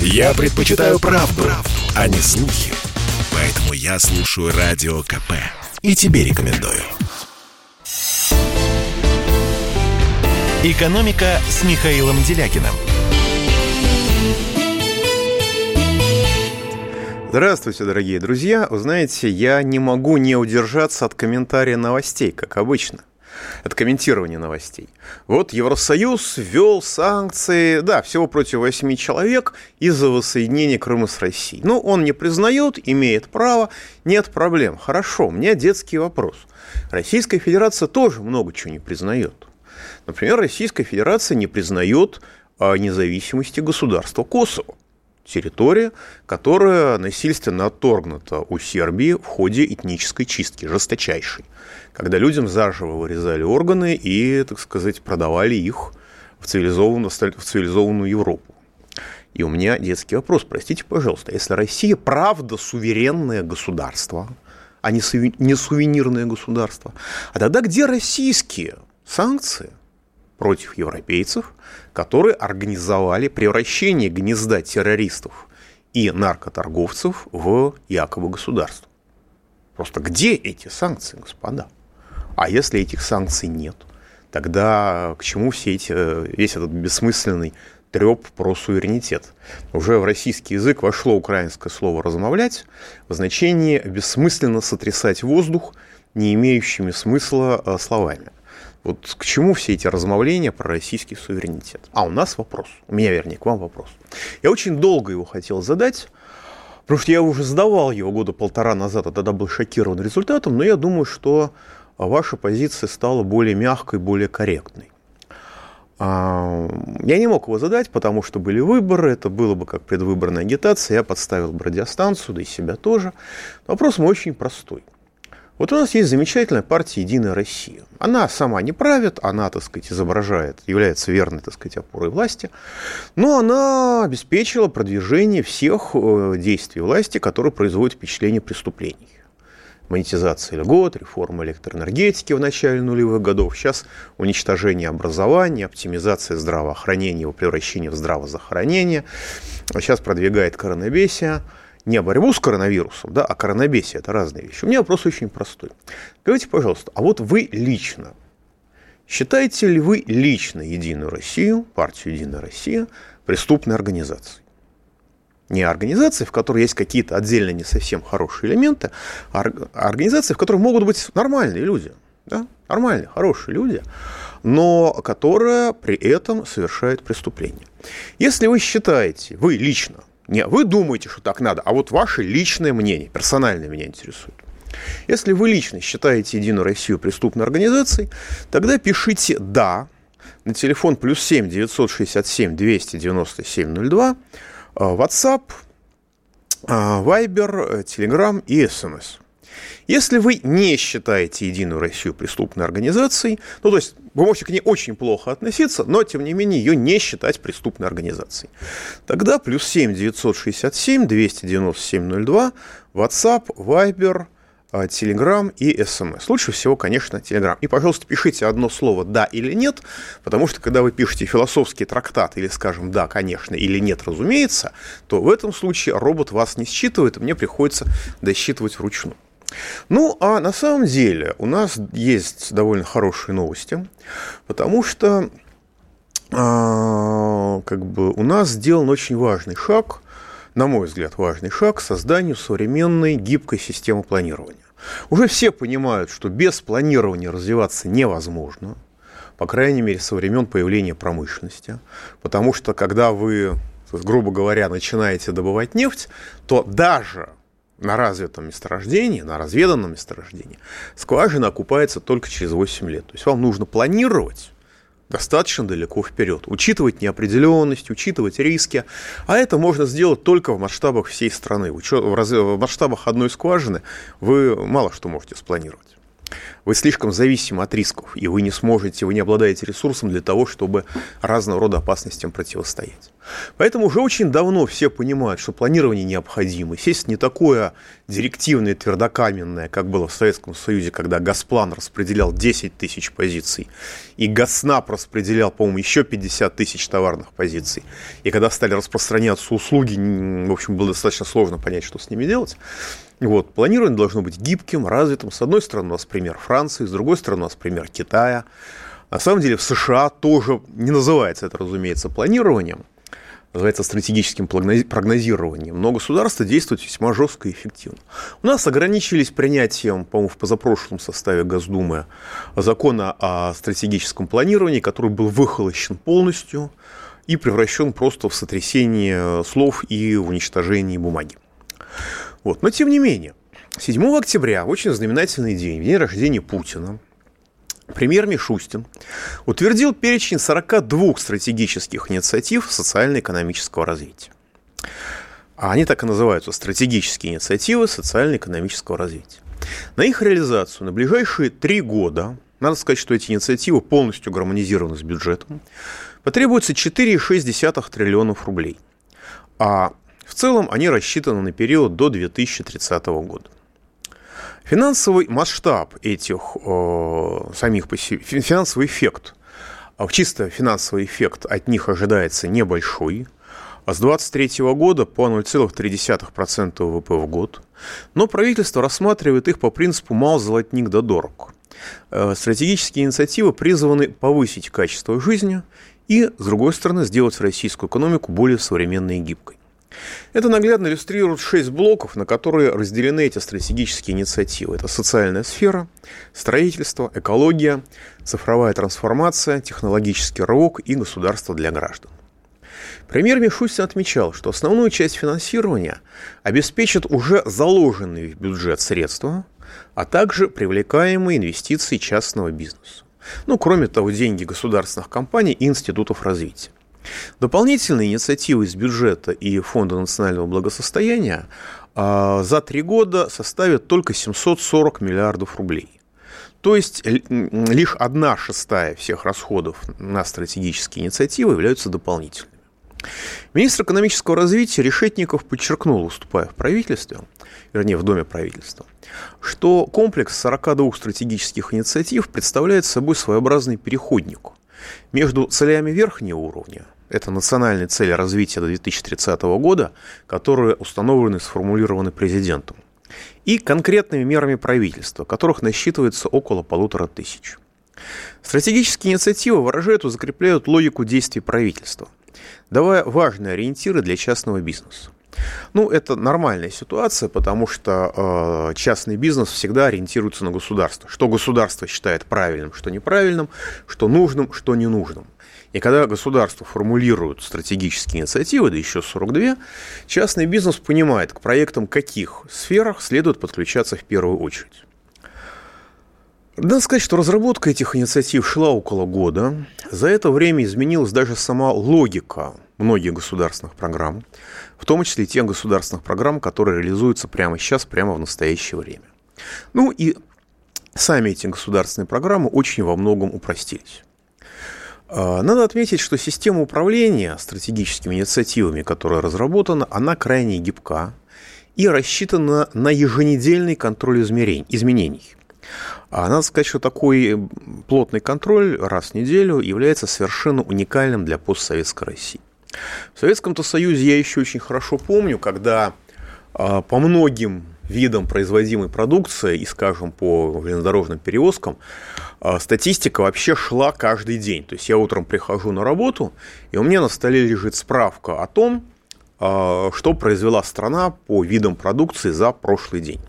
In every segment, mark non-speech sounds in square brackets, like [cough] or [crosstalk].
Я предпочитаю правду, правду, а не слухи. Поэтому я слушаю Радио КП. И тебе рекомендую. «Экономика» с Михаилом Делякиным. Здравствуйте, дорогие друзья. Вы знаете, я не могу не удержаться от комментария новостей, как обычно. От комментирования новостей. Вот Евросоюз ввел санкции, да, всего против восьми человек из-за воссоединения Крыма с Россией. Ну, он не признает, имеет право, нет проблем. Хорошо, у меня детский вопрос. Российская Федерация тоже много чего не признает. Например, Российская Федерация не признает а, независимости государства Косово территория, которая насильственно отторгнута у Сербии в ходе этнической чистки, жесточайшей, когда людям заживо вырезали органы и, так сказать, продавали их в цивилизованную, в цивилизованную Европу. И у меня детский вопрос, простите, пожалуйста, если Россия правда суверенное государство, а не, сувенирное государство, а тогда где российские санкции против европейцев, которые организовали превращение гнезда террористов и наркоторговцев в якобы государство. Просто где эти санкции, господа? А если этих санкций нет, тогда к чему все эти, весь этот бессмысленный треп про суверенитет? Уже в российский язык вошло украинское слово «размовлять» в значении бессмысленно сотрясать воздух не имеющими смысла э, словами. Вот к чему все эти размовления про российский суверенитет? А у нас вопрос, у меня, вернее, к вам вопрос. Я очень долго его хотел задать, потому что я уже задавал его года полтора назад, а тогда был шокирован результатом, но я думаю, что ваша позиция стала более мягкой, более корректной. А, я не мог его задать, потому что были выборы, это было бы как предвыборная агитация, я подставил бы радиостанцию, да и себя тоже. Вопрос мой очень простой. Вот у нас есть замечательная партия «Единая Россия». Она сама не правит, она, так сказать, изображает, является верной, так сказать, опорой власти, но она обеспечила продвижение всех э, действий власти, которые производят впечатление преступлений. Монетизация льгот, реформа электроэнергетики в начале нулевых годов, сейчас уничтожение образования, оптимизация здравоохранения, его превращение в здравозахоронение, сейчас продвигает коронавесие – не борьбу с коронавирусом, да, а коронабесие – это разные вещи. У меня вопрос очень простой. Скажите, пожалуйста, а вот вы лично, считаете ли вы лично Единую Россию, партию Единая Россия, преступной организацией? Не организацией, в которой есть какие-то отдельно не совсем хорошие элементы, а организацией, в которой могут быть нормальные люди, да? нормальные, хорошие люди, но которая при этом совершает преступление. Если вы считаете, вы лично, не вы думаете, что так надо, а вот ваше личное мнение, персональное меня интересует. Если вы лично считаете Единую Россию преступной организацией, тогда пишите «да» на телефон плюс 7 967 297 02, WhatsApp, а, Viber, Telegram и SMS. Если вы не считаете Единую Россию преступной организацией, ну то есть вы можете к ней очень плохо относиться, но тем не менее ее не считать преступной организацией, тогда плюс 7 967 297 02, WhatsApp, Viber, Telegram и SMS. Лучше всего, конечно, Telegram. И, пожалуйста, пишите одно слово «да» или «нет», потому что, когда вы пишете философский трактат или, скажем, «да, конечно» или «нет, разумеется», то в этом случае робот вас не считывает, и мне приходится досчитывать вручную. Ну, а на самом деле у нас есть довольно хорошие новости, потому что а, как бы у нас сделан очень важный шаг, на мой взгляд, важный шаг к созданию современной гибкой системы планирования. Уже все понимают, что без планирования развиваться невозможно, по крайней мере, со времен появления промышленности, потому что когда вы, грубо говоря, начинаете добывать нефть, то даже на развитом месторождении, на разведанном месторождении, скважина окупается только через 8 лет. То есть вам нужно планировать достаточно далеко вперед, учитывать неопределенность, учитывать риски. А это можно сделать только в масштабах всей страны. В масштабах одной скважины вы мало что можете спланировать. Вы слишком зависимы от рисков, и вы не сможете, вы не обладаете ресурсом для того, чтобы разного рода опасностям противостоять. Поэтому уже очень давно все понимают, что планирование необходимо. Естественно, не такое директивное, твердокаменное, как было в Советском Союзе, когда Газплан распределял 10 тысяч позиций, и Газнап распределял, по-моему, еще 50 тысяч товарных позиций. И когда стали распространяться услуги, в общем, было достаточно сложно понять, что с ними делать. Вот, планирование должно быть гибким, развитым. С одной стороны, у нас пример Франции, с другой стороны, у нас пример Китая. На самом деле в США тоже не называется это, разумеется, планированием, называется стратегическим прогнозированием, но государство действует весьма жестко и эффективно. У нас ограничились принятием, по-моему, в позапрошлом составе Госдумы закона о стратегическом планировании, который был выхолощен полностью и превращен просто в сотрясение слов и в уничтожение бумаги. Вот. Но тем не менее, 7 октября, очень знаменательный день, день рождения Путина, премьер Мишустин утвердил перечень 42 стратегических инициатив социально-экономического развития. А они так и называются – стратегические инициативы социально-экономического развития. На их реализацию на ближайшие три года, надо сказать, что эти инициативы полностью гармонизированы с бюджетом, потребуется 4,6 триллионов рублей. А в целом они рассчитаны на период до 2030 года. Финансовый масштаб этих э, самих финансовый эффект, а чисто финансовый эффект от них ожидается небольшой, а с 2023 года по 0,3% ВВП в год. Но правительство рассматривает их по принципу «мал золотник да дорог». Э, стратегические инициативы призваны повысить качество жизни и, с другой стороны, сделать российскую экономику более современной и гибкой. Это наглядно иллюстрирует шесть блоков, на которые разделены эти стратегические инициативы. Это социальная сфера, строительство, экология, цифровая трансформация, технологический рывок и государство для граждан. Премьер Мишустин отмечал, что основную часть финансирования обеспечат уже заложенные в бюджет средства, а также привлекаемые инвестиции частного бизнеса. Ну, кроме того, деньги государственных компаний и институтов развития. Дополнительные инициативы из бюджета и Фонда национального благосостояния а, за три года составят только 740 миллиардов рублей. То есть лишь одна шестая всех расходов на стратегические инициативы являются дополнительными. Министр экономического развития Решетников подчеркнул, выступая в правительстве, вернее, в Доме правительства, что комплекс 42 стратегических инициатив представляет собой своеобразный переходник между целями верхнего уровня это национальные цели развития до 2030 года, которые установлены и сформулированы президентом. И конкретными мерами правительства, которых насчитывается около полутора тысяч. Стратегические инициативы выражают и закрепляют логику действий правительства, давая важные ориентиры для частного бизнеса. Ну, это нормальная ситуация, потому что э, частный бизнес всегда ориентируется на государство. Что государство считает правильным, что неправильным, что нужным, что ненужным. И когда государство формулирует стратегические инициативы, да еще 42, частный бизнес понимает, к проектам каких сферах следует подключаться в первую очередь. Надо сказать, что разработка этих инициатив шла около года. За это время изменилась даже сама логика многих государственных программ, в том числе и тех государственных программ, которые реализуются прямо сейчас, прямо в настоящее время. Ну и сами эти государственные программы очень во многом упростились. А, надо отметить, что система управления стратегическими инициативами, которая разработана, она крайне гибка и рассчитана на еженедельный контроль изменений. А надо сказать, что такой плотный контроль раз в неделю является совершенно уникальным для постсоветской России. В Советском-то Союзе я еще очень хорошо помню, когда а, по многим видам производимой продукции и, скажем, по железнодорожным перевозкам, а, статистика вообще шла каждый день. То есть я утром прихожу на работу, и у меня на столе лежит справка о том, а, что произвела страна по видам продукции за прошлый день.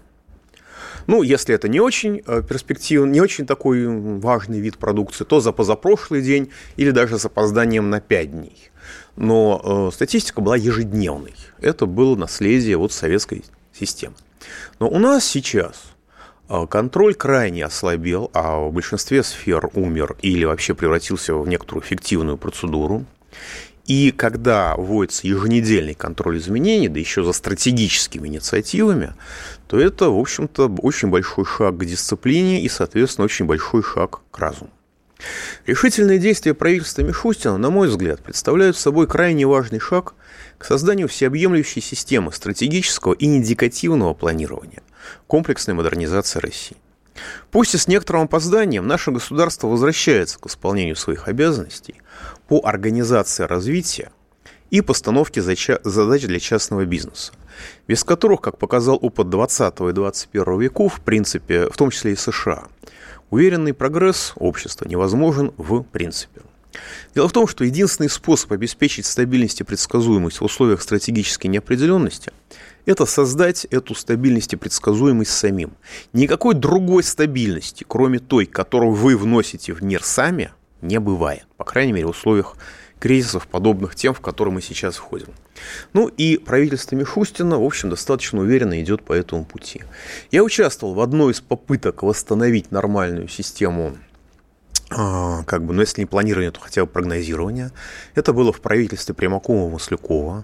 Ну, если это не очень э, перспективный, не очень такой важный вид продукции, то за позапрошлый день или даже с опозданием на 5 дней. Но э, статистика была ежедневной. Это было наследие вот советской системы. Но у нас сейчас а, контроль крайне ослабел, а в большинстве сфер умер или вообще превратился в некоторую фиктивную процедуру. И когда вводится еженедельный контроль изменений, да еще за стратегическими инициативами, то это, в общем-то, очень большой шаг к дисциплине и, соответственно, очень большой шаг к разуму. Решительные действия правительства Мишустина, на мой взгляд, представляют собой крайне важный шаг к созданию всеобъемлющей системы стратегического и индикативного планирования, комплексной модернизации России. Пусть и с некоторым опозданием наше государство возвращается к исполнению своих обязанностей по организации развития и постановке задач для частного бизнеса, без которых, как показал опыт 20 и 21 веков, в принципе, в том числе и США, уверенный прогресс общества невозможен в принципе. Дело в том, что единственный способ обеспечить стабильность и предсказуемость в условиях стратегической неопределенности – это создать эту стабильность и предсказуемость самим. Никакой другой стабильности, кроме той, которую вы вносите в мир сами, не бывает. По крайней мере, в условиях кризисов, подобных тем, в которые мы сейчас входим. Ну и правительство Мишустина, в общем, достаточно уверенно идет по этому пути. Я участвовал в одной из попыток восстановить нормальную систему как бы, ну, если не планирование, то хотя бы прогнозирование. Это было в правительстве Примакова-Маслякова.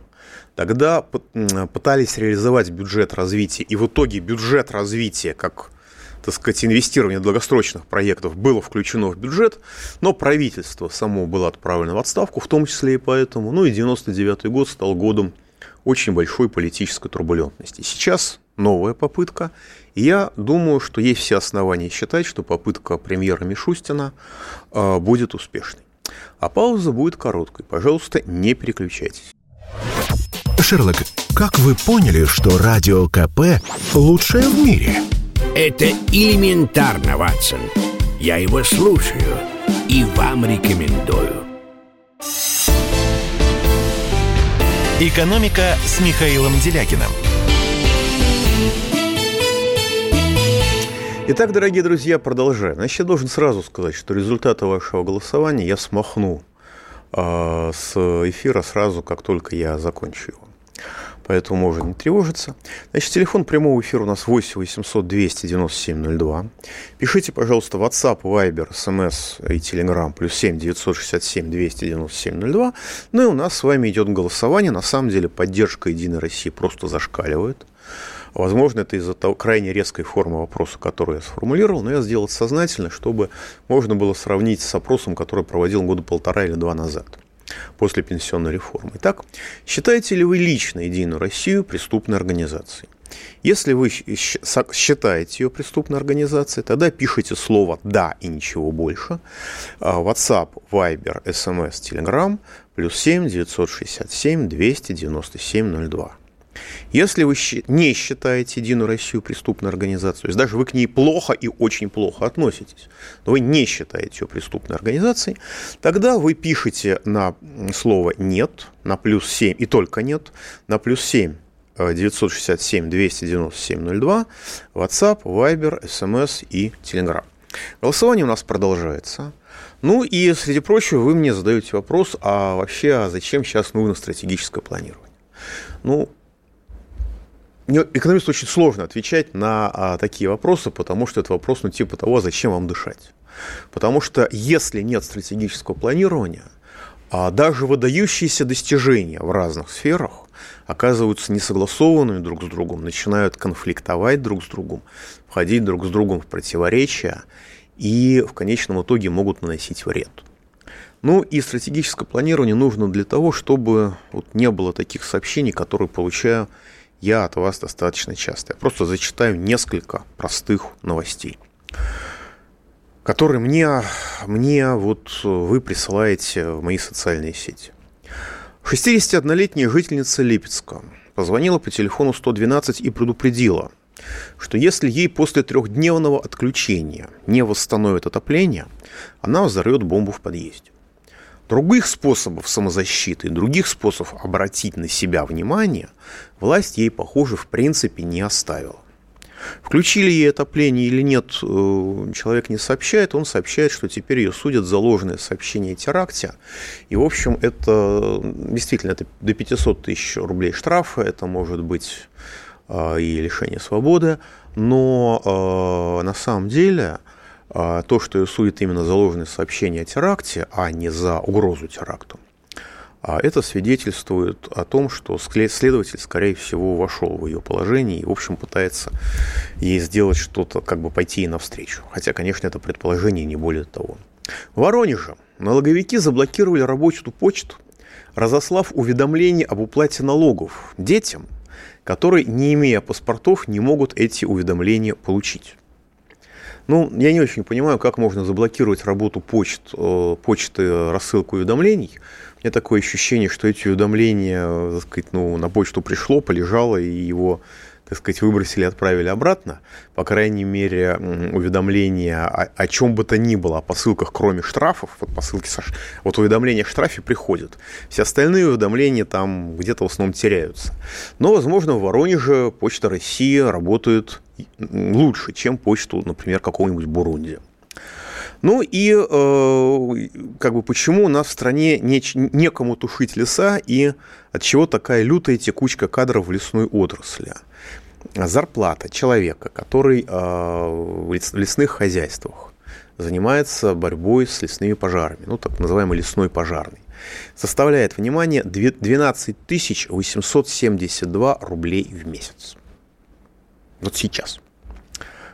Тогда пытались реализовать бюджет развития, и в итоге бюджет развития, как так сказать, инвестирование долгосрочных проектов было включено в бюджет, но правительство само было отправлено в отставку, в том числе и поэтому. Ну и 99 год стал годом очень большой политической турбулентности. Сейчас новая попытка. И я думаю, что есть все основания считать, что попытка премьера Мишустина э, будет успешной. А пауза будет короткой. Пожалуйста, не переключайтесь. Шерлок, как вы поняли, что радио КП лучшее в мире? Это элементарно, Ватсон. Я его слушаю и вам рекомендую. «Экономика» с Михаилом Делякиным. Итак, дорогие друзья, продолжаем. Значит, я должен сразу сказать, что результаты вашего голосования я смахну э, с эфира сразу, как только я закончу его поэтому можно не тревожиться. Значит, телефон прямого эфира у нас 8 800 297 02. Пишите, пожалуйста, WhatsApp, Viber, SMS и Telegram, плюс 7 967 297 02. Ну и у нас с вами идет голосование. На самом деле поддержка Единой России просто зашкаливает. Возможно, это из-за того крайне резкой формы вопроса, который я сформулировал, но я сделал это сознательно, чтобы можно было сравнить с опросом, который проводил года полтора или два назад после пенсионной реформы. Итак, считаете ли вы лично Единую Россию преступной организацией? Если вы считаете ее преступной организацией, тогда пишите слово «да» и ничего больше. А, WhatsApp, Viber, SMS, Telegram, плюс 7 967 297 02. Если вы не считаете Единую Россию преступной организацией, то есть даже вы к ней плохо и очень плохо относитесь, но вы не считаете ее преступной организацией, тогда вы пишете на слово «нет», на плюс 7, и только «нет», на плюс 7 967 297 02, WhatsApp, Viber, SMS и Telegram. Голосование у нас продолжается. Ну и, среди прочего, вы мне задаете вопрос, а вообще, а зачем сейчас нужно стратегическое планирование? Ну, экономисту очень сложно отвечать на а, такие вопросы, потому что это вопрос, ну, типа того, зачем вам дышать. Потому что если нет стратегического планирования, а даже выдающиеся достижения в разных сферах оказываются несогласованными друг с другом, начинают конфликтовать друг с другом, входить друг с другом в противоречия и в конечном итоге могут наносить вред. Ну и стратегическое планирование нужно для того, чтобы вот не было таких сообщений, которые получаю я от вас достаточно часто. Я просто зачитаю несколько простых новостей, которые мне, мне вот вы присылаете в мои социальные сети. 61-летняя жительница Липецка позвонила по телефону 112 и предупредила, что если ей после трехдневного отключения не восстановят отопление, она взорвет бомбу в подъезде. Других способов самозащиты, других способов обратить на себя внимание власть ей, похоже, в принципе не оставила. Включили ей отопление или нет, э, человек не сообщает. Он сообщает, что теперь ее судят за ложное сообщение о теракте. И, в общем, это действительно это до 500 тысяч рублей штрафа, это может быть э, и лишение свободы. Но э, на самом деле то, что ее судят именно за ложное сообщение о теракте, а не за угрозу теракту, А это свидетельствует о том, что следователь, скорее всего, вошел в ее положение и, в общем, пытается ей сделать что-то, как бы пойти ей навстречу. Хотя, конечно, это предположение не более того. В Воронеже налоговики заблокировали рабочую почту, разослав уведомления об уплате налогов детям, которые, не имея паспортов, не могут эти уведомления получить. Ну, я не очень понимаю, как можно заблокировать работу почт, э, почты, рассылку уведомлений. У меня такое ощущение, что эти уведомления, так сказать, ну, на почту пришло, полежало, и его так сказать, выбросили, отправили обратно, по крайней мере, уведомления о, о чем бы то ни было, о посылках, кроме штрафов, вот посылки, со, вот уведомления о штрафе приходят. Все остальные уведомления там где-то в основном теряются. Но, возможно, в Воронеже Почта России работает лучше, чем почту, например, какого-нибудь Бурунди. Ну и э, как бы почему у нас в стране не, некому тушить леса и от чего такая лютая текучка кадров в лесной отрасли? Зарплата человека, который э, в лесных хозяйствах занимается борьбой с лесными пожарами, ну так называемый лесной пожарный, составляет, внимание, 12 872 рублей в месяц. Вот сейчас.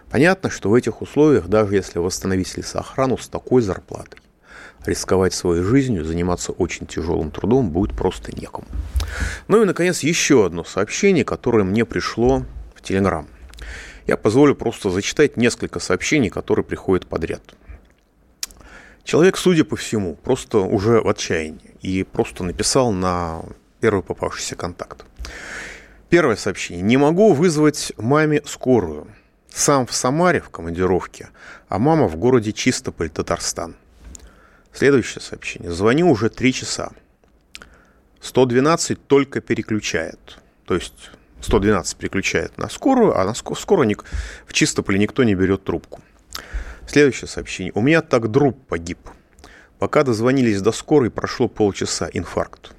Понятно, что в этих условиях, даже если восстановить лесоохрану с такой зарплатой, рисковать своей жизнью, заниматься очень тяжелым трудом будет просто некому. Ну и, наконец, еще одно сообщение, которое мне пришло в Телеграм. Я позволю просто зачитать несколько сообщений, которые приходят подряд. Человек, судя по всему, просто уже в отчаянии и просто написал на первый попавшийся контакт. Первое сообщение. Не могу вызвать маме скорую. Сам в Самаре в командировке, а мама в городе Чистополь, Татарстан. Следующее сообщение. Звоню уже три часа. 112 только переключает. То есть 112 переключает на скорую, а на скорую ник... в Чистополе никто не берет трубку. Следующее сообщение. У меня так друг погиб. Пока дозвонились до скорой, прошло полчаса. Инфаркт.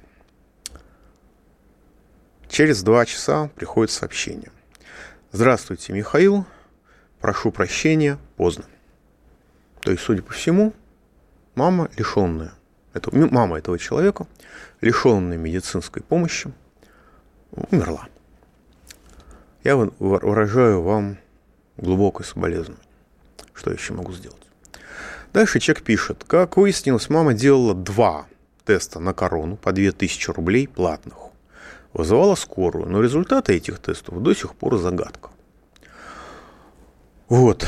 Через два часа приходит сообщение. Здравствуйте, Михаил. Прошу прощения, поздно. То есть, судя по всему, мама лишенная, это, мама этого человека, лишенная медицинской помощи, умерла. Я выражаю вам глубокое соболезнование. Что еще могу сделать? Дальше человек пишет. Как выяснилось, мама делала два теста на корону по 2000 рублей платных. Вызывала скорую, но результаты этих тестов до сих пор загадка. Вот.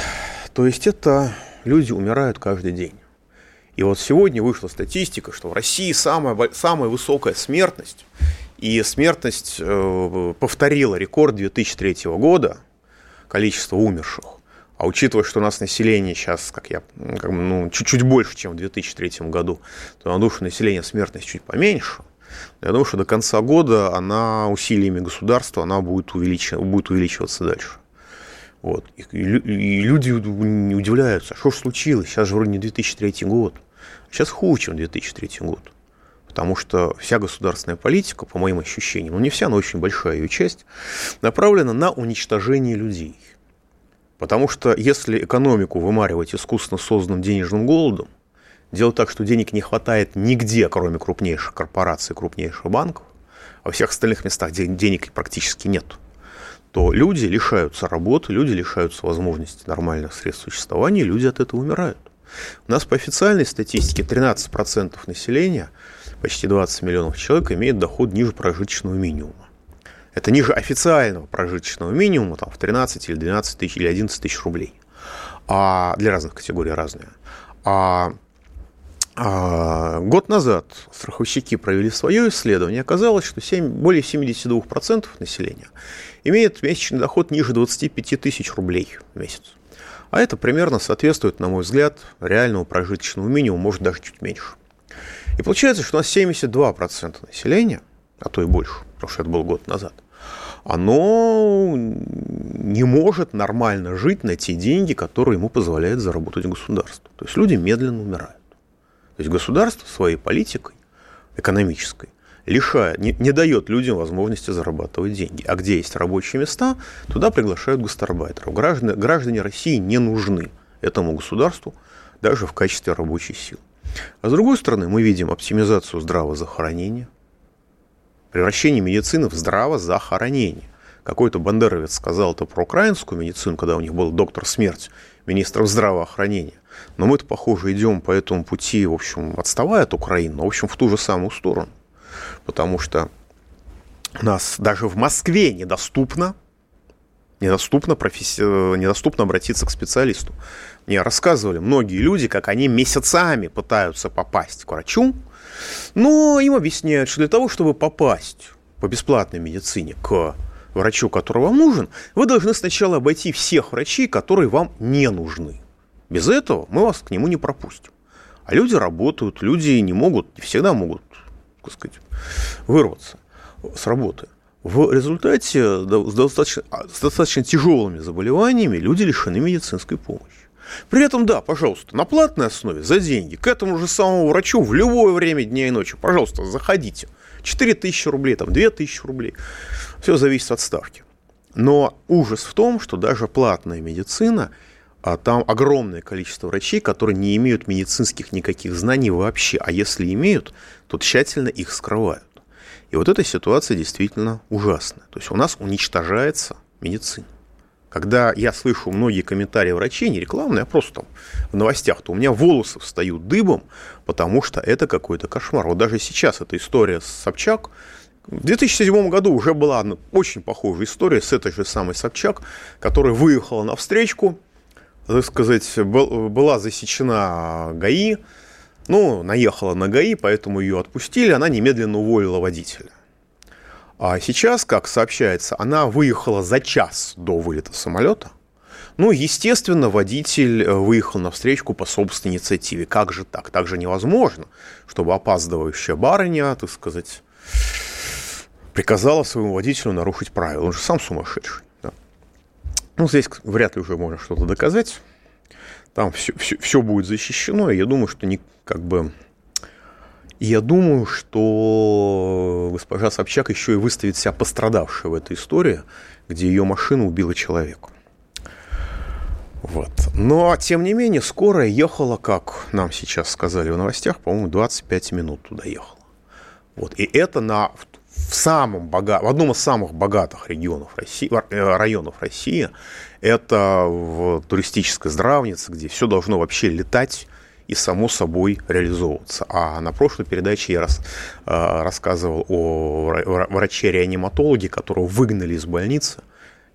То есть это люди умирают каждый день. И вот сегодня вышла статистика, что в России самая, самая высокая смертность и смертность э, повторила рекорд 2003 года, количество умерших. А учитывая, что у нас население сейчас, как я, как ну, чуть-чуть больше, чем в 2003 году, то на душу населения смертность чуть поменьше. Я думаю, что до конца года она усилиями государства она будет, увеличив, будет увеличиваться дальше. Вот. И, и люди удивляются, что же случилось? Сейчас же вроде не 2003 год. Сейчас хуже, чем 2003 год. Потому что вся государственная политика, по моим ощущениям, ну не вся, но очень большая ее часть, направлена на уничтожение людей. Потому что если экономику вымаривать искусственно созданным денежным голодом, делать так, что денег не хватает нигде, кроме крупнейших корпораций, крупнейших банков, а во всех остальных местах денег практически нет, то люди лишаются работы, люди лишаются возможности нормальных средств существования, люди от этого умирают. У нас по официальной статистике 13% населения – почти 20 миллионов человек имеют доход ниже прожиточного минимума. Это ниже официального прожиточного минимума, там, в 13 или 12 тысяч или 11 тысяч рублей. А для разных категорий разные. А, а год назад страховщики провели свое исследование. Оказалось, что 7, более 72% населения имеет месячный доход ниже 25 тысяч рублей в месяц. А это примерно соответствует, на мой взгляд, реальному прожиточному минимуму, может даже чуть меньше. И получается, что у нас 72% населения, а то и больше, потому что это был год назад, оно не может нормально жить на те деньги, которые ему позволяет заработать государство. То есть люди медленно умирают. То есть государство своей политикой экономической лишает, не, не дает людям возможности зарабатывать деньги. А где есть рабочие места, туда приглашают гастарбайтеров. Граждане, граждане России не нужны этому государству даже в качестве рабочей силы. А с другой стороны, мы видим оптимизацию здравоохранения, Превращение медицины в здравозахоронение. Какой-то бандеровец сказал это про украинскую медицину, когда у них был доктор смерть, министр здравоохранения. Но мы-то, похоже, идем по этому пути, в общем, отставая от Украины, но, в общем, в ту же самую сторону. Потому что у нас даже в Москве недоступно, недоступно, професси... недоступно обратиться к специалисту. Мне рассказывали многие люди, как они месяцами пытаются попасть к врачу, но им объясняют, что для того, чтобы попасть по бесплатной медицине к врачу, который вам нужен, вы должны сначала обойти всех врачей, которые вам не нужны. Без этого мы вас к нему не пропустим. А люди работают, люди не могут, не всегда могут, так сказать, вырваться с работы. В результате с достаточно, с достаточно тяжелыми заболеваниями люди лишены медицинской помощи. При этом, да, пожалуйста, на платной основе, за деньги, к этому же самому врачу в любое время дня и ночи, пожалуйста, заходите. 4 тысячи рублей, там, 2 тысячи рублей. Все зависит от ставки. Но ужас в том, что даже платная медицина, а там огромное количество врачей, которые не имеют медицинских никаких знаний вообще, а если имеют, то тщательно их скрывают. И вот эта ситуация действительно ужасная. То есть у нас уничтожается медицина. Когда я слышу многие комментарии врачей, не рекламные, а просто там в новостях, то у меня волосы встают дыбом, потому что это какой-то кошмар. Вот даже сейчас эта история с Собчак, в 2007 году уже была очень похожая история с этой же самой Собчак, которая выехала на встречку, так сказать, была засечена ГАИ, ну, наехала на ГАИ, поэтому ее отпустили, она немедленно уволила водителя. А сейчас, как сообщается, она выехала за час до вылета самолета. Ну, естественно, водитель э, выехал на встречку по собственной инициативе. Как же так? Так же невозможно, чтобы опаздывающая барыня, так сказать, приказала своему водителю нарушить правила. Он же сам сумасшедший. Ну, здесь вряд ли уже можно что-то доказать. Там все, все, все будет защищено, и я думаю, что не, как бы я думаю, что госпожа Собчак еще и выставит себя пострадавшей в этой истории, где ее машина убила человека. Вот. Но, тем не менее, скорая ехала, как нам сейчас сказали в новостях, по-моему, 25 минут туда ехала. Вот. И это на, в, самом бога, в одном из самых богатых регионов России, э, районов России. Это в туристической здравнице, где все должно вообще летать и само собой реализовываться. А на прошлой передаче я раз, э, рассказывал о враче-реаниматологе, которого выгнали из больницы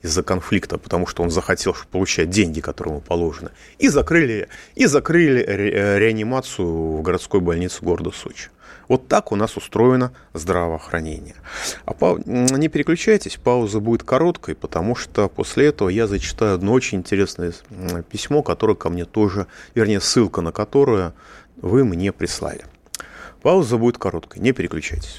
из-за конфликта, потому что он захотел получать деньги, которые ему положены, и закрыли, и закрыли ре, реанимацию в городской больнице города Сочи. Вот так у нас устроено здравоохранение. А пау... не переключайтесь, пауза будет короткой, потому что после этого я зачитаю одно очень интересное письмо, которое ко мне тоже, вернее, ссылка на которое вы мне прислали. Пауза будет короткой, не переключайтесь.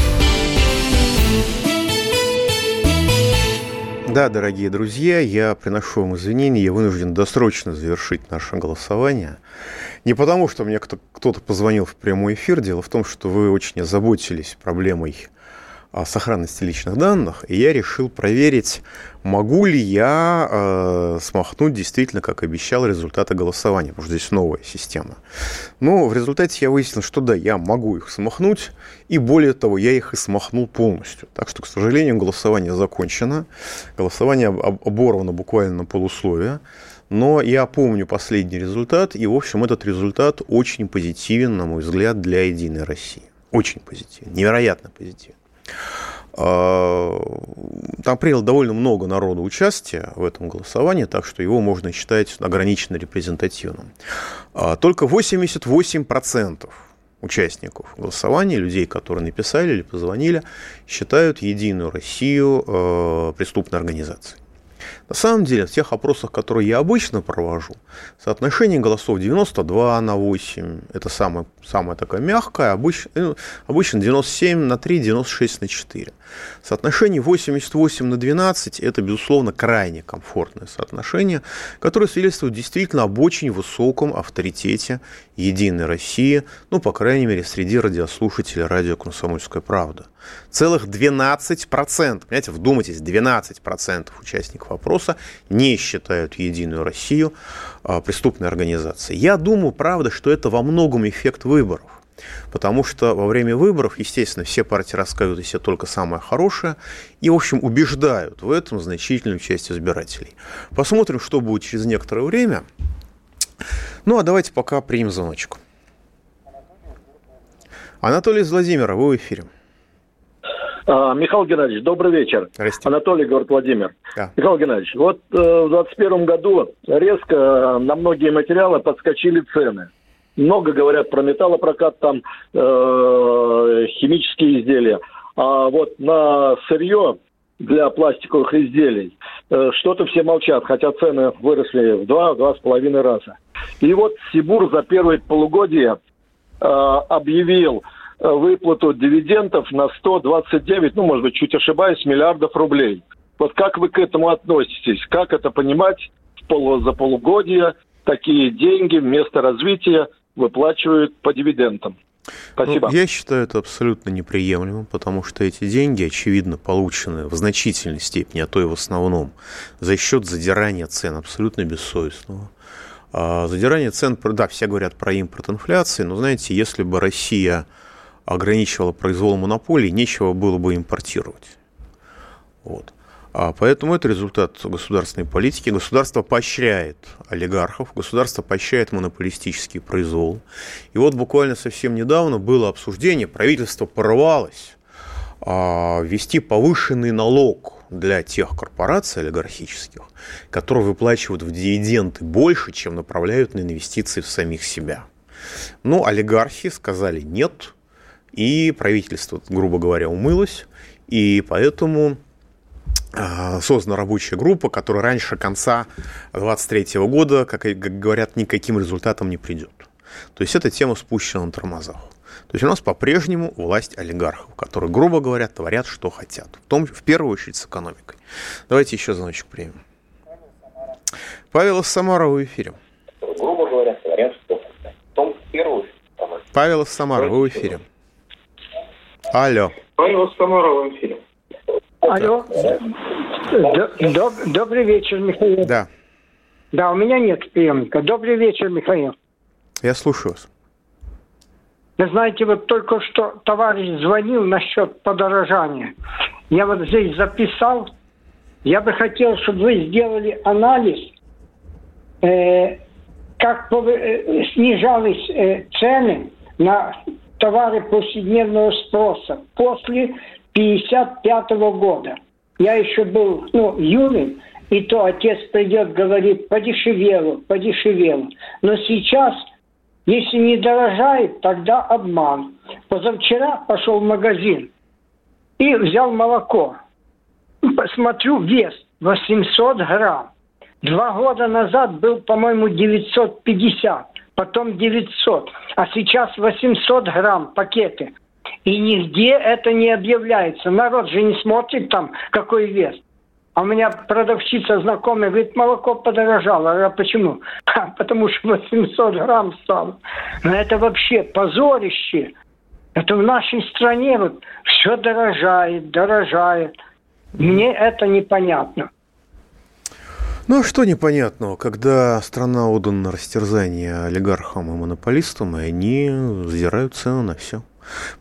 Да, дорогие друзья, я приношу вам извинения, я вынужден досрочно завершить наше голосование. Не потому, что мне кто-то позвонил в прямой эфир, дело в том, что вы очень озаботились проблемой сохранности личных данных, и я решил проверить, могу ли я э, смахнуть действительно, как обещал, результаты голосования, потому что здесь новая система. Но в результате я выяснил, что да, я могу их смахнуть, и более того, я их и смахнул полностью. Так что, к сожалению, голосование закончено, голосование оборвано буквально на полусловие, но я помню последний результат, и, в общем, этот результат очень позитивен, на мой взгляд, для «Единой России». Очень позитивен, невероятно позитивен. А, там приняло довольно много народу участия в этом голосовании, так что его можно считать ограниченно репрезентативным. А, только 88% участников голосования, людей, которые написали или позвонили, считают Единую Россию э, преступной организацией. На самом деле, в тех опросах, которые я обычно провожу, соотношение голосов 92 на 8, это самое, самое такое мягкое, обычно, ну, обычно 97 на 3, 96 на 4. Соотношение 88 на 12 – это, безусловно, крайне комфортное соотношение, которое свидетельствует действительно об очень высоком авторитете «Единой России», ну, по крайней мере, среди радиослушателей радио «Комсомольская правда». Целых 12%, понимаете, вдумайтесь, 12% участников опроса не считают Единую Россию а, преступной организацией. Я думаю, правда, что это во многом эффект выборов. Потому что во время выборов, естественно, все партии рассказывают о себе только самое хорошее и, в общем, убеждают в этом значительную часть избирателей. Посмотрим, что будет через некоторое время. Ну, а давайте пока примем звоночку. Anатолий из Владимира, вы в эфире. А, Михаил Геннадьевич, добрый вечер. Здрасте. Анатолий, говорит Владимир. Да. Михаил Геннадьевич, вот э, в 2021 году резко на многие материалы подскочили цены. Много говорят про металлопрокат, там э, химические изделия. А вот на сырье для пластиковых изделий э, что-то все молчат, хотя цены выросли в два-два с половиной раза. И вот Сибур за первое полугодие э, объявил э, выплату дивидендов на 129, ну, может быть, чуть ошибаюсь, миллиардов рублей. Вот как вы к этому относитесь? Как это понимать в полу, за полугодие? Такие деньги вместо развития выплачивают по дивидендам. Спасибо. Ну, я считаю это абсолютно неприемлемым, потому что эти деньги, очевидно, получены в значительной степени, а то и в основном, за счет задирания цен абсолютно бессовестного. А задирание цен, да, все говорят про импорт инфляции, но, знаете, если бы Россия ограничивала произвол монополий, нечего было бы импортировать. Вот. А поэтому это результат государственной политики. Государство поощряет олигархов, государство поощряет монополистический произвол. И вот буквально совсем недавно было обсуждение, правительство порвалось а, ввести повышенный налог для тех корпораций олигархических, которые выплачивают в дивиденды больше, чем направляют на инвестиции в самих себя. Ну, олигархи сказали нет, и правительство, грубо говоря, умылось, и поэтому создана рабочая группа, которая раньше конца 2023 года, как говорят, никаким результатом не придет. То есть эта тема спущена на тормозах. То есть у нас по-прежнему власть олигархов, которые, грубо говоря, творят, что хотят. В, том, в первую очередь с экономикой. Давайте еще звоночек примем. Павел из Самары в эфире. Грубо говоря, творят, что хотят. В том, в первую очередь, Павел из Самары, вы в эфире. Алло. Павел из Самары в эфире. Алло. Доб- добрый вечер, Михаил. Да, Да, у меня нет приемника. Добрый вечер, Михаил. я слушаю вас. Вы знаете, вот только что товарищ звонил насчет подорожания. Я вот здесь записал. Я бы хотел, чтобы вы сделали анализ, э, как э, снижались э, цены на товары повседневного спроса после 55 года. Я еще был ну, юным, и то отец придет, говорит, подешевело, подешевело. Но сейчас, если не дорожает, тогда обман. Позавчера пошел в магазин и взял молоко. Посмотрю, вес 800 грамм. Два года назад был, по-моему, 950, потом 900, а сейчас 800 грамм пакеты. И нигде это не объявляется. Народ же не смотрит там, какой вес. А у меня продавщица знакомая говорит, молоко подорожало. А почему? [laughs] «А, потому что 800 грамм стало. Но это вообще позорище. Это в нашей стране вот все дорожает, дорожает. Мне это непонятно. Ну а что непонятного, когда страна отдана на растерзание олигархам и монополистам, и они задирают цены на все.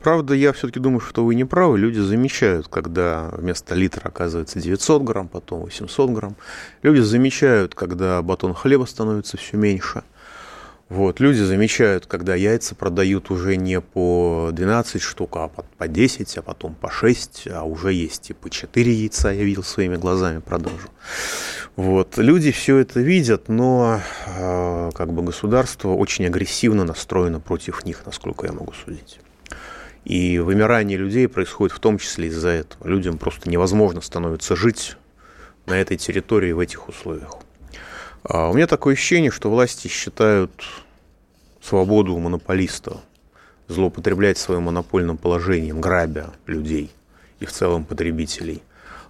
Правда, я все-таки думаю, что вы не правы. Люди замечают, когда вместо литра оказывается 900 грамм, потом 800 грамм. Люди замечают, когда батон хлеба становится все меньше. Вот, люди замечают, когда яйца продают уже не по 12 штук, а по, по 10, а потом по 6, а уже есть и по 4 яйца, я видел своими глазами продажу. Вот, люди все это видят, но э, как бы государство очень агрессивно настроено против них, насколько я могу судить. И вымирание людей происходит в том числе из-за этого. Людям просто невозможно становится жить на этой территории в этих условиях. А у меня такое ощущение, что власти считают свободу монополиста злоупотреблять своим монопольным положением, грабя людей и в целом потребителей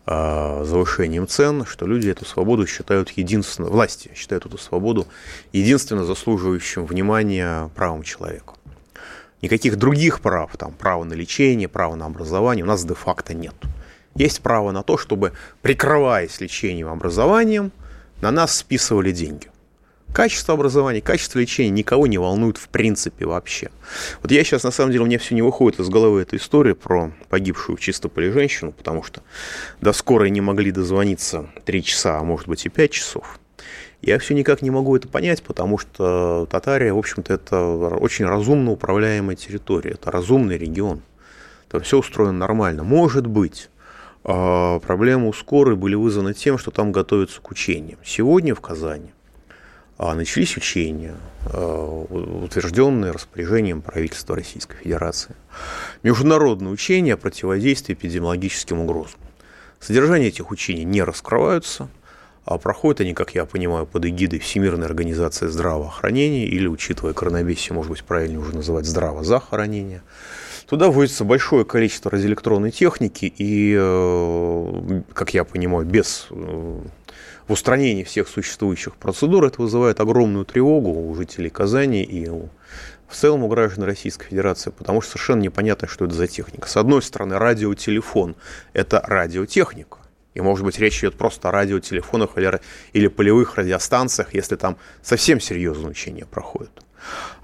а, завышением цен, что люди эту свободу считают единственно, власти считают эту свободу единственно заслуживающим внимания правом человека. Никаких других прав, там, право на лечение, право на образование у нас де-факто нет. Есть право на то, чтобы, прикрываясь лечением и образованием, на нас списывали деньги. Качество образования, качество лечения никого не волнует в принципе вообще. Вот я сейчас, на самом деле, меня все не выходит из головы эта история про погибшую в Чистополе женщину, потому что до скорой не могли дозвониться 3 часа, а может быть и 5 часов. Я все никак не могу это понять, потому что Татария, в общем-то, это очень разумно управляемая территория, это разумный регион. Там все устроено нормально. Может быть, а, проблемы у скорой были вызваны тем, что там готовятся к учениям. Сегодня в Казани а, начались учения, а, утвержденные распоряжением правительства Российской Федерации. Международные учения о противодействии эпидемиологическим угрозам. Содержание этих учений не раскрываются, а проходят они, как я понимаю, под эгидой Всемирной организации здравоохранения или, учитывая коронавирус, может быть, правильно уже называть здравозахоронение. Туда вводится большое количество радиоэлектронной техники, и, э, как я понимаю, без э, в устранении всех существующих процедур это вызывает огромную тревогу у жителей Казани и у, в целом у граждан Российской Федерации, потому что совершенно непонятно, что это за техника. С одной стороны, радиотелефон – это радиотехника. И, может быть, речь идет просто о радиотелефонах или, или полевых радиостанциях, если там совсем серьезные учения проходят.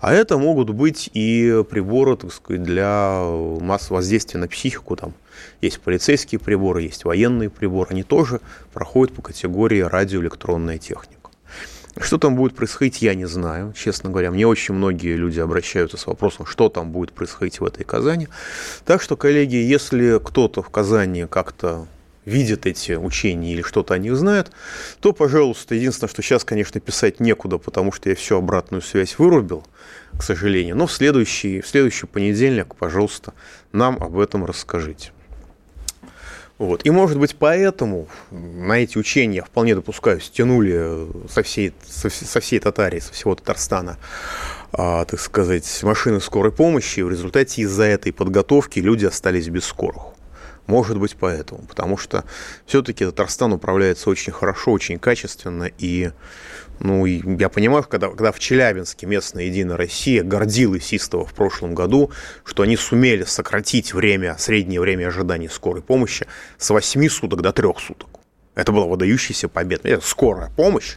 А это могут быть и приборы, так сказать, для массового воздействия на психику. Там есть полицейские приборы, есть военные приборы. Они тоже проходят по категории радиоэлектронная техника. Что там будет происходить, я не знаю, честно говоря. Мне очень многие люди обращаются с вопросом, что там будет происходить в этой Казани. Так что, коллеги, если кто-то в Казани как-то видят эти учения или что-то о них знают, то, пожалуйста, единственное, что сейчас, конечно, писать некуда, потому что я всю обратную связь вырубил, к сожалению. Но в следующий, в следующий понедельник, пожалуйста, нам об этом расскажите. Вот. И, может быть, поэтому на эти учения, вполне допускаю, стянули со всей, со, всей Татарии, со всего Татарстана, а, так сказать, машины скорой помощи, и в результате из-за этой подготовки люди остались без скорых. Может быть, поэтому. Потому что все-таки Татарстан управляется очень хорошо, очень качественно. И ну, я понимаю, когда, когда в Челябинске местная Единая Россия гордилась истово в прошлом году, что они сумели сократить время, среднее время ожидания скорой помощи с 8 суток до 3 суток. Это была выдающаяся победа. Это скорая помощь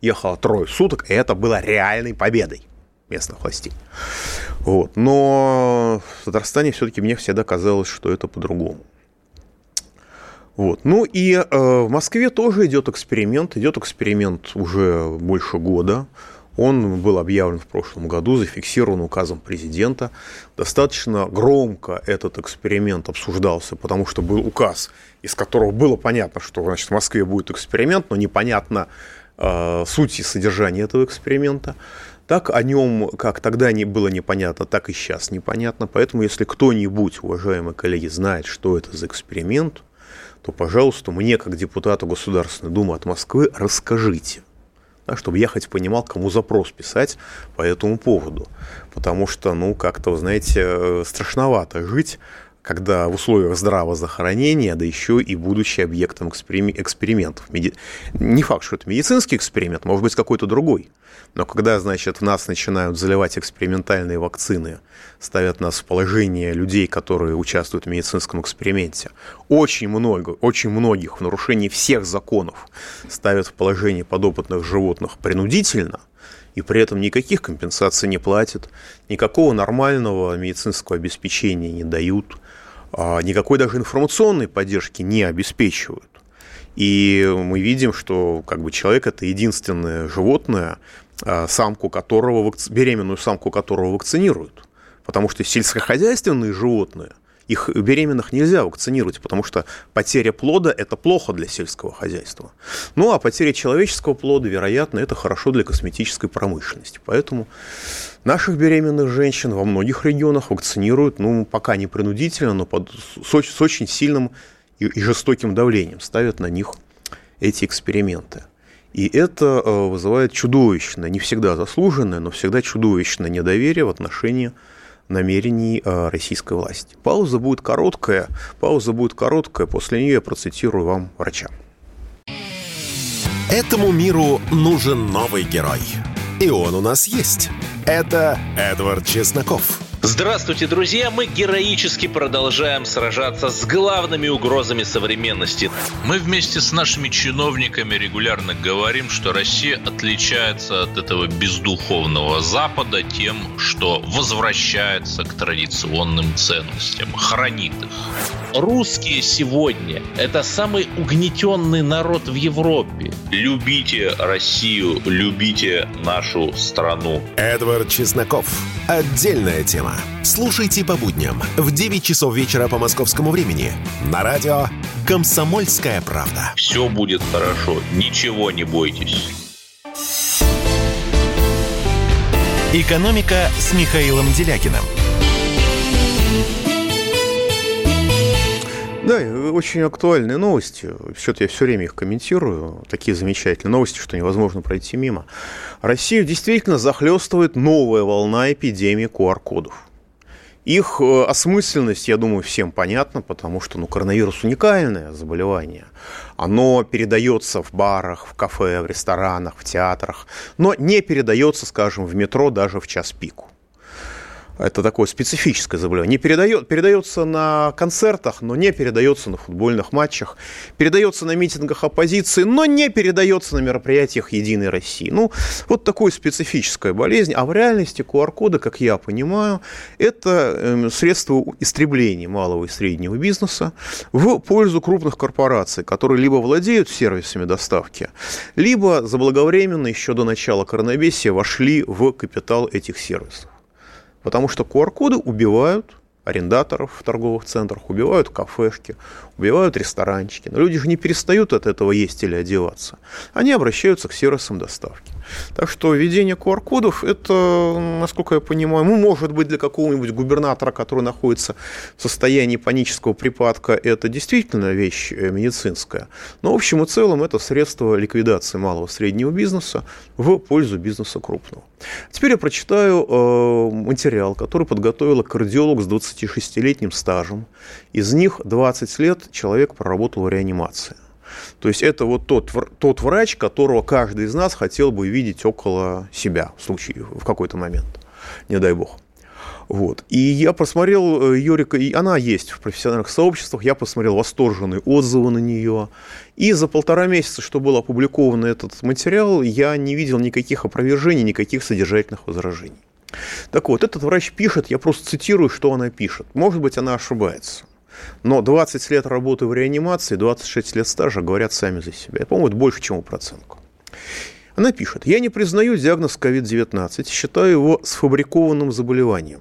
ехала трое суток, и это было реальной победой местных властей. Вот. Но в Татарстане все-таки мне всегда казалось, что это по-другому. Вот. Ну и э, в Москве тоже идет эксперимент. Идет эксперимент уже больше года. Он был объявлен в прошлом году, зафиксирован указом президента. Достаточно громко этот эксперимент обсуждался, потому что был указ, из которого было понятно, что значит, в Москве будет эксперимент, но непонятно э, суть и содержание этого эксперимента. Так о нем, как тогда не было непонятно, так и сейчас непонятно. Поэтому, если кто-нибудь, уважаемые коллеги, знает, что это за эксперимент, то, пожалуйста, мне, как депутату Государственной Думы от Москвы, расскажите, да, чтобы я хоть понимал, кому запрос писать по этому поводу. Потому что, ну, как-то, знаете, э, страшновато жить когда в условиях здравого захоронения, да еще и будучи объектом экспериментов. Не факт, что это медицинский эксперимент, может быть, какой-то другой. Но когда, значит, в нас начинают заливать экспериментальные вакцины, ставят нас в положение людей, которые участвуют в медицинском эксперименте, очень много, очень многих в нарушении всех законов ставят в положение подопытных животных принудительно – и при этом никаких компенсаций не платят, никакого нормального медицинского обеспечения не дают, а никакой даже информационной поддержки не обеспечивают. И мы видим, что как бы человек это единственное животное, а, самку которого, беременную самку которого вакцинируют. Потому что сельскохозяйственные животные – их беременных нельзя вакцинировать, потому что потеря плода – это плохо для сельского хозяйства. Ну, а потеря человеческого плода, вероятно, это хорошо для косметической промышленности. Поэтому наших беременных женщин во многих регионах вакцинируют, ну, пока не принудительно, но под, с, с очень сильным и, и жестоким давлением, ставят на них эти эксперименты. И это э, вызывает чудовищное, не всегда заслуженное, но всегда чудовищное недоверие в отношении намерений э, российской власти. Пауза будет короткая, пауза будет короткая, после нее я процитирую вам врача. Этому миру нужен новый герой. И он у нас есть. Это Эдвард Чесноков. Здравствуйте, друзья! Мы героически продолжаем сражаться с главными угрозами современности. Мы вместе с нашими чиновниками регулярно говорим, что Россия отличается от этого бездуховного Запада тем, что возвращается к традиционным ценностям, хранит их. Русские сегодня – это самый угнетенный народ в Европе. Любите Россию, любите нашу страну. Эдвард Чесноков. Отдельная тема. Слушайте по будням в 9 часов вечера по московскому времени на радио «Комсомольская правда». Все будет хорошо, ничего не бойтесь. «Экономика» с Михаилом Делякиным. Да, очень актуальные новости. Все-таки я все время их комментирую. Такие замечательные новости, что невозможно пройти мимо. Россию действительно захлестывает новая волна эпидемии QR-кодов. Их э, осмысленность, я думаю, всем понятна, потому что ну, коронавирус уникальное заболевание. Оно передается в барах, в кафе, в ресторанах, в театрах, но не передается, скажем, в метро даже в час пику. Это такое специфическое заболевание. Не передает, передается на концертах, но не передается на футбольных матчах. Передается на митингах оппозиции, но не передается на мероприятиях Единой России. Ну, вот такая специфическая болезнь. А в реальности QR-коды, как я понимаю, это эм, средство истребления малого и среднего бизнеса в пользу крупных корпораций, которые либо владеют сервисами доставки, либо заблаговременно еще до начала коронавируса вошли в капитал этих сервисов. Потому что QR-коды убивают арендаторов в торговых центрах, убивают кафешки, убивают ресторанчики. Но люди же не перестают от этого есть или одеваться. Они обращаются к сервисам доставки. Так что введение QR-кодов, это, насколько я понимаю, ну, может быть, для какого-нибудь губернатора, который находится в состоянии панического припадка, это действительно вещь э, медицинская. Но в общем и целом это средство ликвидации малого и среднего бизнеса в пользу бизнеса крупного. Теперь я прочитаю э, материал, который подготовила кардиолог с 26-летним стажем. Из них 20 лет человек проработал в реанимации. То есть это вот тот, тот врач, которого каждый из нас хотел бы видеть около себя в случае, в какой-то момент, не дай бог. Вот. И я посмотрел э, Юрика, и она есть в профессиональных сообществах, я посмотрел восторженные отзывы на нее. И за полтора месяца, что был опубликован этот материал, я не видел никаких опровержений, никаких содержательных возражений. Так вот, этот врач пишет, я просто цитирую, что она пишет. Может быть, она ошибается. Но 20 лет работы в реанимации, 26 лет стажа говорят сами за себя. Я, по-моему, это больше, чем у процентку. Она пишет, я не признаю диагноз COVID-19, считаю его сфабрикованным заболеванием.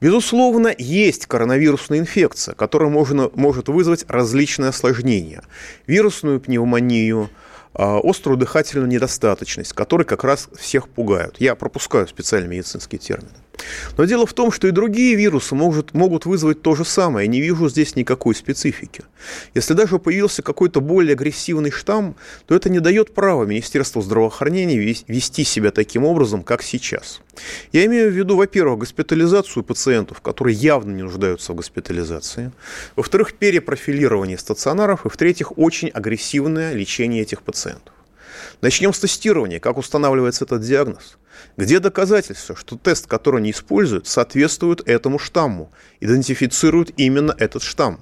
Безусловно, есть коронавирусная инфекция, которая можно, может вызвать различные осложнения. Вирусную пневмонию, а, острую дыхательную недостаточность, которые как раз всех пугают. Я пропускаю специальные медицинские термины. Но дело в том, что и другие вирусы могут, могут вызвать то же самое. Я не вижу здесь никакой специфики. Если даже появился какой-то более агрессивный штамм, то это не дает права Министерству здравоохранения вести себя таким образом, как сейчас. Я имею в виду, во-первых, госпитализацию пациентов, которые явно не нуждаются в госпитализации. Во-вторых, перепрофилирование стационаров. И в-третьих, очень агрессивное лечение этих пациентов. Начнем с тестирования. Как устанавливается этот диагноз? Где доказательства, что тест, который они используют, соответствует этому штамму, идентифицирует именно этот штамм?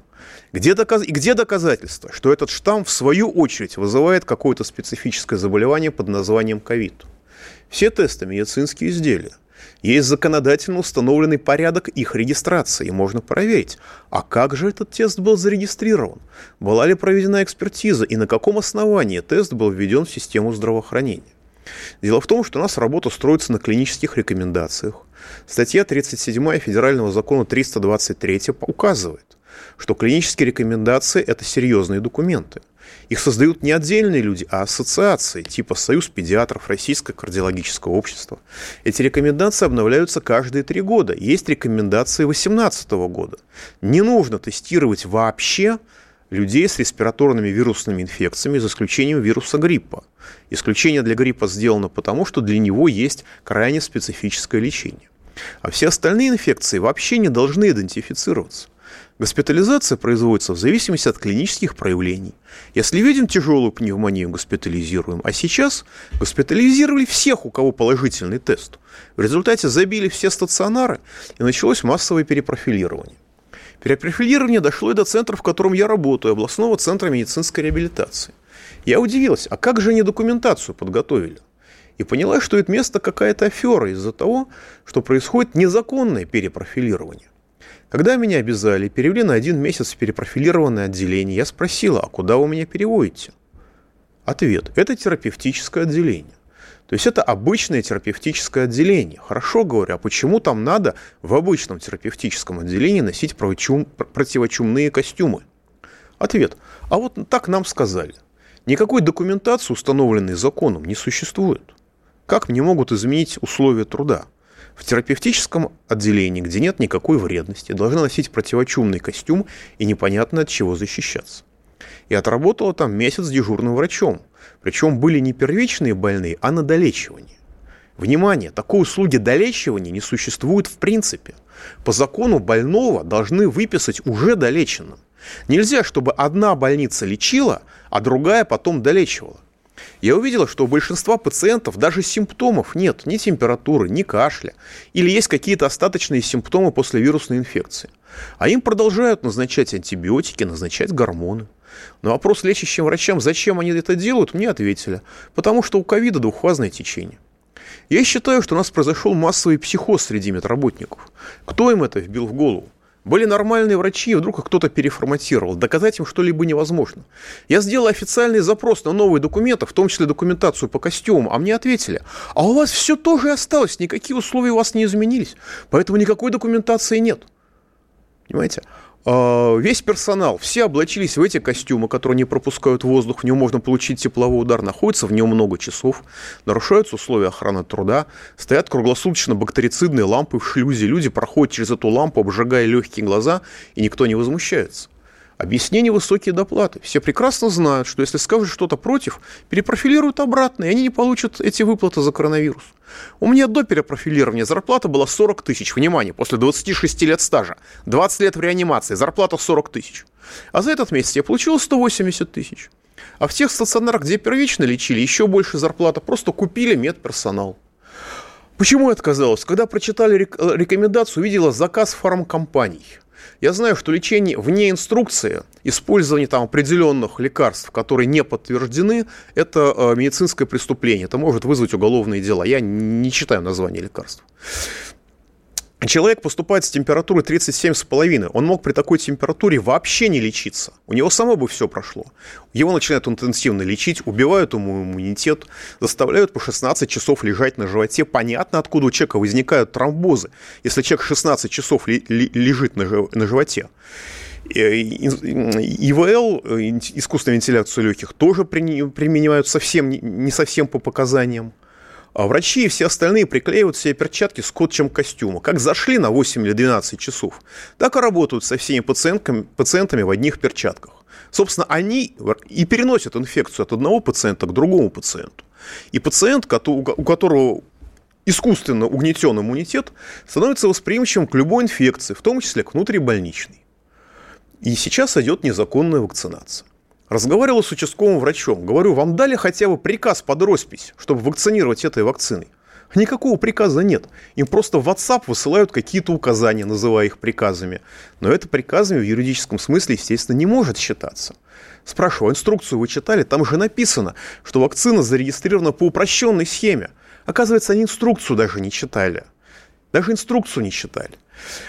Где, доказ... Где доказательства, что этот штамм в свою очередь вызывает какое-то специфическое заболевание под названием ковид? Все тесты – медицинские изделия. Есть законодательно установленный порядок их регистрации, и можно проверить, а как же этот тест был зарегистрирован, была ли проведена экспертиза и на каком основании тест был введен в систему здравоохранения. Дело в том, что у нас работа строится на клинических рекомендациях. Статья 37 Федерального закона 323 указывает, что клинические рекомендации – это серьезные документы. Их создают не отдельные люди, а ассоциации, типа Союз педиатров, Российское кардиологическое общество. Эти рекомендации обновляются каждые три года. Есть рекомендации 2018 года. Не нужно тестировать вообще людей с респираторными вирусными инфекциями, за исключением вируса гриппа. Исключение для гриппа сделано потому, что для него есть крайне специфическое лечение. А все остальные инфекции вообще не должны идентифицироваться. Госпитализация производится в зависимости от клинических проявлений. Если видим тяжелую пневмонию, госпитализируем. А сейчас госпитализировали всех, у кого положительный тест. В результате забили все стационары, и началось массовое перепрофилирование. Перепрофилирование дошло и до центра, в котором я работаю, областного центра медицинской реабилитации. Я удивилась, а как же они документацию подготовили? И поняла, что это место какая-то афера из-за того, что происходит незаконное перепрофилирование. Когда меня обязали, перевели на один месяц в перепрофилированное отделение, я спросила, а куда вы меня переводите? Ответ – это терапевтическое отделение. То есть это обычное терапевтическое отделение. Хорошо говорю, а почему там надо в обычном терапевтическом отделении носить противочумные костюмы? Ответ. А вот так нам сказали. Никакой документации, установленной законом, не существует. Как мне могут изменить условия труда? В терапевтическом отделении, где нет никакой вредности, должны носить противочумный костюм и непонятно от чего защищаться. И отработала там месяц дежурным врачом – причем были не первичные больные, а на долечивании. Внимание, такой услуги долечивания не существует в принципе. По закону больного должны выписать уже долеченным. Нельзя, чтобы одна больница лечила, а другая потом долечивала. Я увидела, что у большинства пациентов даже симптомов нет, ни температуры, ни кашля, или есть какие-то остаточные симптомы после вирусной инфекции. А им продолжают назначать антибиотики, назначать гормоны. На вопрос лечащим врачам, зачем они это делают, мне ответили, потому что у ковида двухфазное течение. Я считаю, что у нас произошел массовый психоз среди медработников. Кто им это вбил в голову? Были нормальные врачи, и вдруг кто-то переформатировал. Доказать им что-либо невозможно. Я сделал официальный запрос на новые документы, в том числе документацию по костюмам, а мне ответили, а у вас все тоже осталось, никакие условия у вас не изменились, поэтому никакой документации нет. Понимаете? А, весь персонал, все облачились в эти костюмы, которые не пропускают воздух, в нем можно получить тепловой удар, находится в нем много часов, нарушаются условия охраны труда, стоят круглосуточно бактерицидные лампы в шлюзе, люди проходят через эту лампу, обжигая легкие глаза, и никто не возмущается. Объяснение высокие доплаты. Все прекрасно знают, что если скажут что-то против, перепрофилируют обратно, и они не получат эти выплаты за коронавирус. У меня до перепрофилирования зарплата была 40 тысяч. Внимание, после 26 лет стажа. 20 лет в реанимации, зарплата 40 тысяч. А за этот месяц я получил 180 тысяч. А в тех стационарах, где первично лечили, еще больше зарплата. Просто купили медперсонал. Почему я отказалась? Когда прочитали рекомендацию, увидела заказ фармкомпаний – я знаю, что лечение вне инструкции, использование там определенных лекарств, которые не подтверждены, это э, медицинское преступление. Это может вызвать уголовные дела. Я не читаю название лекарств. Человек поступает с температурой 37,5. Он мог при такой температуре вообще не лечиться. У него само бы все прошло. Его начинают интенсивно лечить, убивают ему иммунитет, заставляют по 16 часов лежать на животе. Понятно, откуда у человека возникают тромбозы, если человек 16 часов лежит на, животе. ИВЛ, искусственную вентиляцию легких, тоже применяют совсем, не совсем по показаниям. А врачи и все остальные приклеивают себе перчатки скотчем костюма. Как зашли на 8 или 12 часов, так и работают со всеми пациентками, пациентами в одних перчатках. Собственно, они и переносят инфекцию от одного пациента к другому пациенту. И пациент, у которого искусственно угнетен иммунитет, становится восприимчивым к любой инфекции, в том числе к внутрибольничной. И сейчас идет незаконная вакцинация. Разговаривал с участковым врачом. Говорю, вам дали хотя бы приказ под роспись, чтобы вакцинировать этой вакциной? Никакого приказа нет. Им просто в WhatsApp высылают какие-то указания, называя их приказами. Но это приказами в юридическом смысле, естественно, не может считаться. Спрашиваю, а инструкцию вы читали? Там же написано, что вакцина зарегистрирована по упрощенной схеме. Оказывается, они инструкцию даже не читали. Даже инструкцию не читали.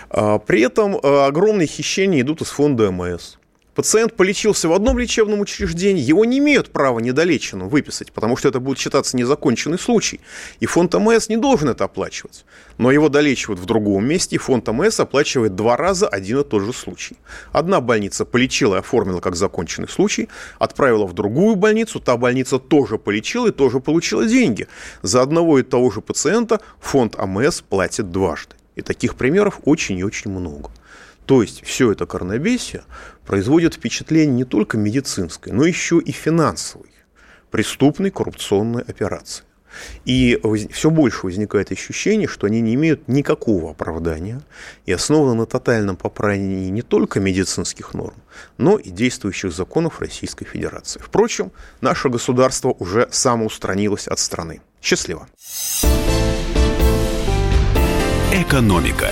А, при этом а, огромные хищения идут из фонда МС. Пациент полечился в одном лечебном учреждении, его не имеют права недолеченным выписать, потому что это будет считаться незаконченный случай. И фонд МС не должен это оплачивать. Но его долечивают в другом месте, и фонд МС оплачивает два раза один и тот же случай. Одна больница полечила и оформила как законченный случай, отправила в другую больницу, та больница тоже полечила и тоже получила деньги. За одного и того же пациента фонд АМС платит дважды. И таких примеров очень и очень много. То есть все это коронабесие производит впечатление не только медицинской, но еще и финансовой, преступной коррупционной операции. И все больше возникает ощущение, что они не имеют никакого оправдания и основаны на тотальном попрании не только медицинских норм, но и действующих законов Российской Федерации. Впрочем, наше государство уже самоустранилось от страны. Счастливо. Экономика.